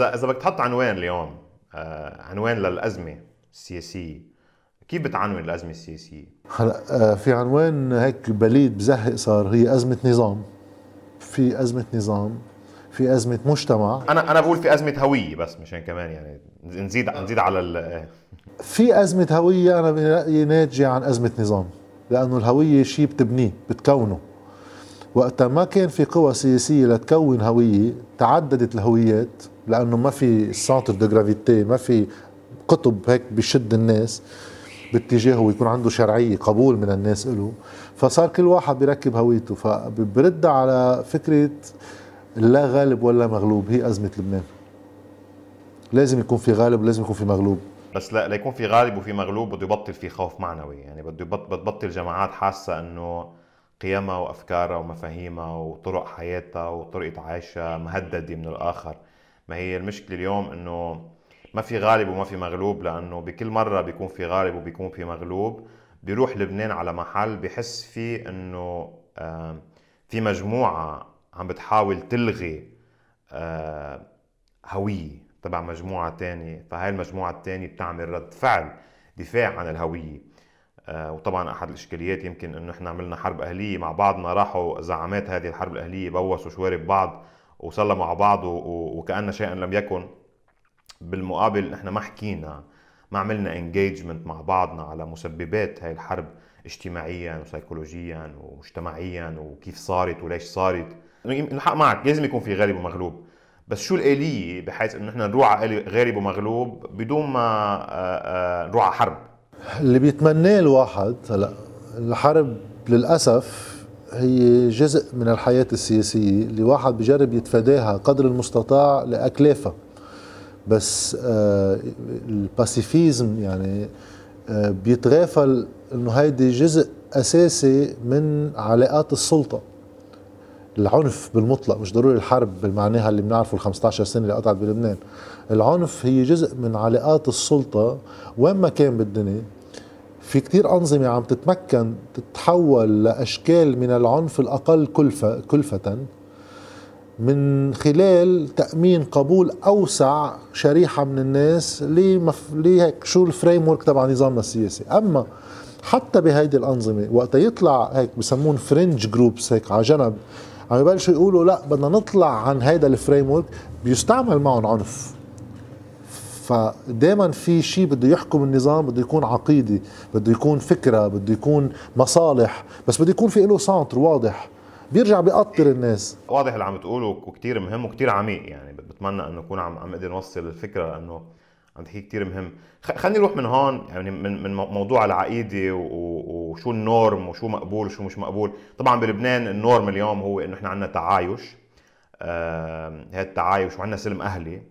اذا بدك تحط عنوان اليوم آه، عنوان للأزمة السياسية. كيف بتعنون الأزمة السياسية؟ هلا آه، في عنوان هيك بليد بزهق صار هي أزمة نظام. في أزمة نظام في أزمة مجتمع. أنا أنا بقول في أزمة هوية بس مشان كمان يعني نزيد نزيد على ال في أزمة هوية أنا برأيي ناتجة عن أزمة نظام لأنه الهوية شيء بتبنيه بتكونه. وقتها ما كان في قوى سياسية لتكون هوية تعددت الهويات لأنه ما في centre de gravité ما في قطب هيك بيشد الناس باتجاهه ويكون عنده شرعية قبول من الناس له فصار كل واحد بيركب هويته فبرد على فكرة لا غالب ولا مغلوب هي أزمة لبنان. لازم يكون في غالب ولازم يكون في مغلوب. بس لا ليكون في غالب وفي مغلوب بده يبطل في خوف معنوي. يعني بده يبطل جماعات حاسة إنه قيمها وأفكارها ومفاهيمها وطرق حياتها وطريقة عيشها مهددة من الآخر. ما هي المشكلة اليوم إنه ما في غالب وما في مغلوب لأنه بكل مرة بيكون في غالب وبيكون في مغلوب. بيروح لبنان على محل بحس فيه إنه في مجموعة عم بتحاول تلغي هوية تبع مجموعة تانية. فهاي المجموعة الثانية بتعمل رد فعل دفاع عن الهوية. وطبعا أحد الإشكاليات يمكن إنه إحنا عملنا حرب أهلية مع بعضنا راحوا زعامات هذه الحرب الأهلية بوسوا شوارب بعض وسلموا على بعض وكأن شيئا لم يكن. بالمقابل إحنا ما حكينا ما عملنا انجيجمنت مع بعضنا على مسببات هاي الحرب اجتماعيا وسيكولوجيا ومجتمعيا وكيف صارت وليش صارت. الحق معك لازم يكون في غالب ومغلوب. بس شو الآلية؟ بحيث إنه إحنا نروح على غالب ومغلوب بدون ما آه، آه، نروح على حرب. اللي بيتمناه الواحد هلا الحرب للأسف هي جزء من الحياة السياسية اللي واحد بجرب يتفاداها قدر المستطاع لأكلافها. بس آه الباسيفيزم يعني آه بيتغافل إنه هيدي جزء أساسي من علاقات السلطة. العنف بالمطلق مش ضروري الحرب بالمعناها اللي بنعرفه ال 15 سنة اللي قطعت بلبنان. العنف هي جزء من علاقات السلطة وين ما كان بالدنيا. في كتير أنظمة عم تتمكن تتحول لأشكال من العنف الأقل كلفة, كلفة من خلال تأمين قبول أوسع شريحة من الناس لهيك شو ال framework تبع نظامنا السياسي. أما حتى بهيدي الأنظمة وقت يطلع هيك بسمون fringe groups هيك على جنب عم يبلشوا يقولوا لا بدنا نطلع عن هيدا ال framework بيستعمل معهم عنف. فدائما في شيء بده يحكم النظام بده يكون عقيدي بده يكون فكرة بده يكون مصالح بس بده يكون في له centre واضح. بيرجع بيقطر الناس. واضح اللي عم تقوله وكثير مهم وكثير عميق يعني. بتمنى إنه نكون عم عم نقدر نوصل الفكرة انه عم تحكي كثير مهم. خليني نروح من هون يعني من من موضوع العقيدة وشو ال norm وشو مقبول وشو مش مقبول. طبعا بلبنان ال norm اليوم هو إنه إحنا عندنا تعايش آه التعايش وعندنا سلم أهلي.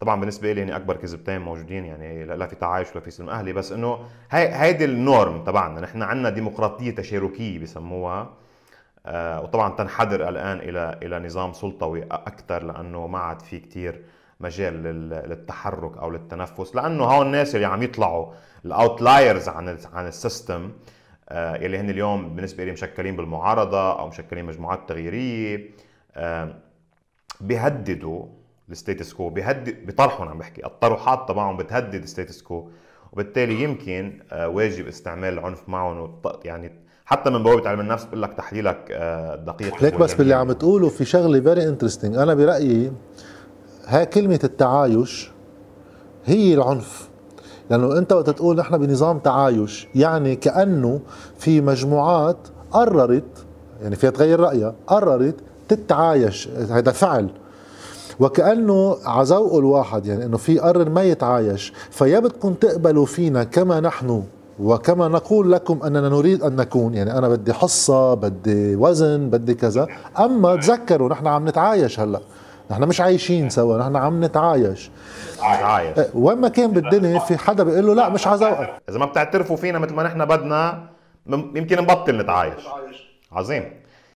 طبعا بالنسبة لي يعني أكبر كذبتين موجودين يعني لا في تعايش ولا في سلم أهلي بس إنه هي هيدي ال norm تبعنا نحن عندنا ديمقراطية تشاركية بسموها. آه وطبعا تنحدر الآن إلى إلى نظام سلطوي أكثر لأنه ما عاد في كثير مجال للتحرك أو للتنفس لأنه هون الناس اللي عم يطلعوا ال outliers عن عن ال system آه يلي هن اليوم بالنسبة لي مشكلين بالمعارضة أو مشكلين مجموعات تغييرية آه بيهددوا ال status quo بيهدد بيطرحهم عم بحكي الطروحات تبعهم بتهدد ال status quo وبالتالي يمكن آه، واجب استعمال العنف معهم يعني حتى من بوابة علم النفس بقول لك تحليلك دقيق ليك بس باللي عم تقوله في شغلة very interesting أنا برأيي هاي كلمة التعايش هي العنف. لأنه أنت وقت تقول نحن بنظام تعايش يعني كأنه في مجموعات قررت يعني فيها تغير رأيها قررت تتعايش هذا فعل وكأنه عزوق الواحد يعني إنه في قرر ما يتعايش فيا بدكم تقبلوا فينا كما نحن وكما نقول لكم أننا نريد أن نكون يعني أنا بدي حصة بدي وزن بدي كذا أما تذكروا نحن عم نتعايش هلأ. نحن مش عايشين سوا نحن عم نتعايش. عايش. إيه، وين ما كان بالدنيا في حدا بيقول له لا مش عزوقك إذا ما بتعترفوا فينا مثل ما نحن بدنا يمكن نبطل نتعايش. عظيم.